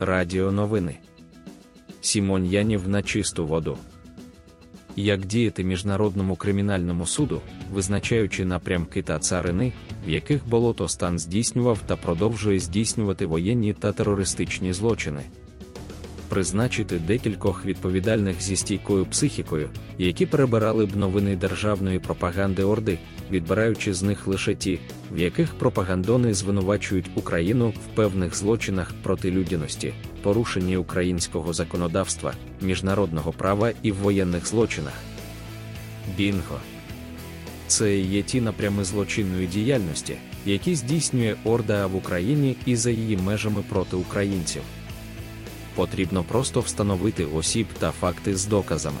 Радіо новини. Сімон Янів на чисту воду. Як діяти Міжнародному кримінальному суду, визначаючи напрямки та царини, в яких болото стан здійснював та продовжує здійснювати воєнні та терористичні злочини, призначити декількох відповідальних зі стійкою психікою, які перебирали б новини державної пропаганди Орди, відбираючи з них лише ті, в яких пропагандони звинувачують Україну в певних злочинах проти людяності, порушенні українського законодавства, міжнародного права і в воєнних злочинах. Бінго. Це є ті напрями злочинної діяльності, які здійснює Орда в Україні і за її межами проти українців. Потрібно просто встановити осіб та факти з доказами.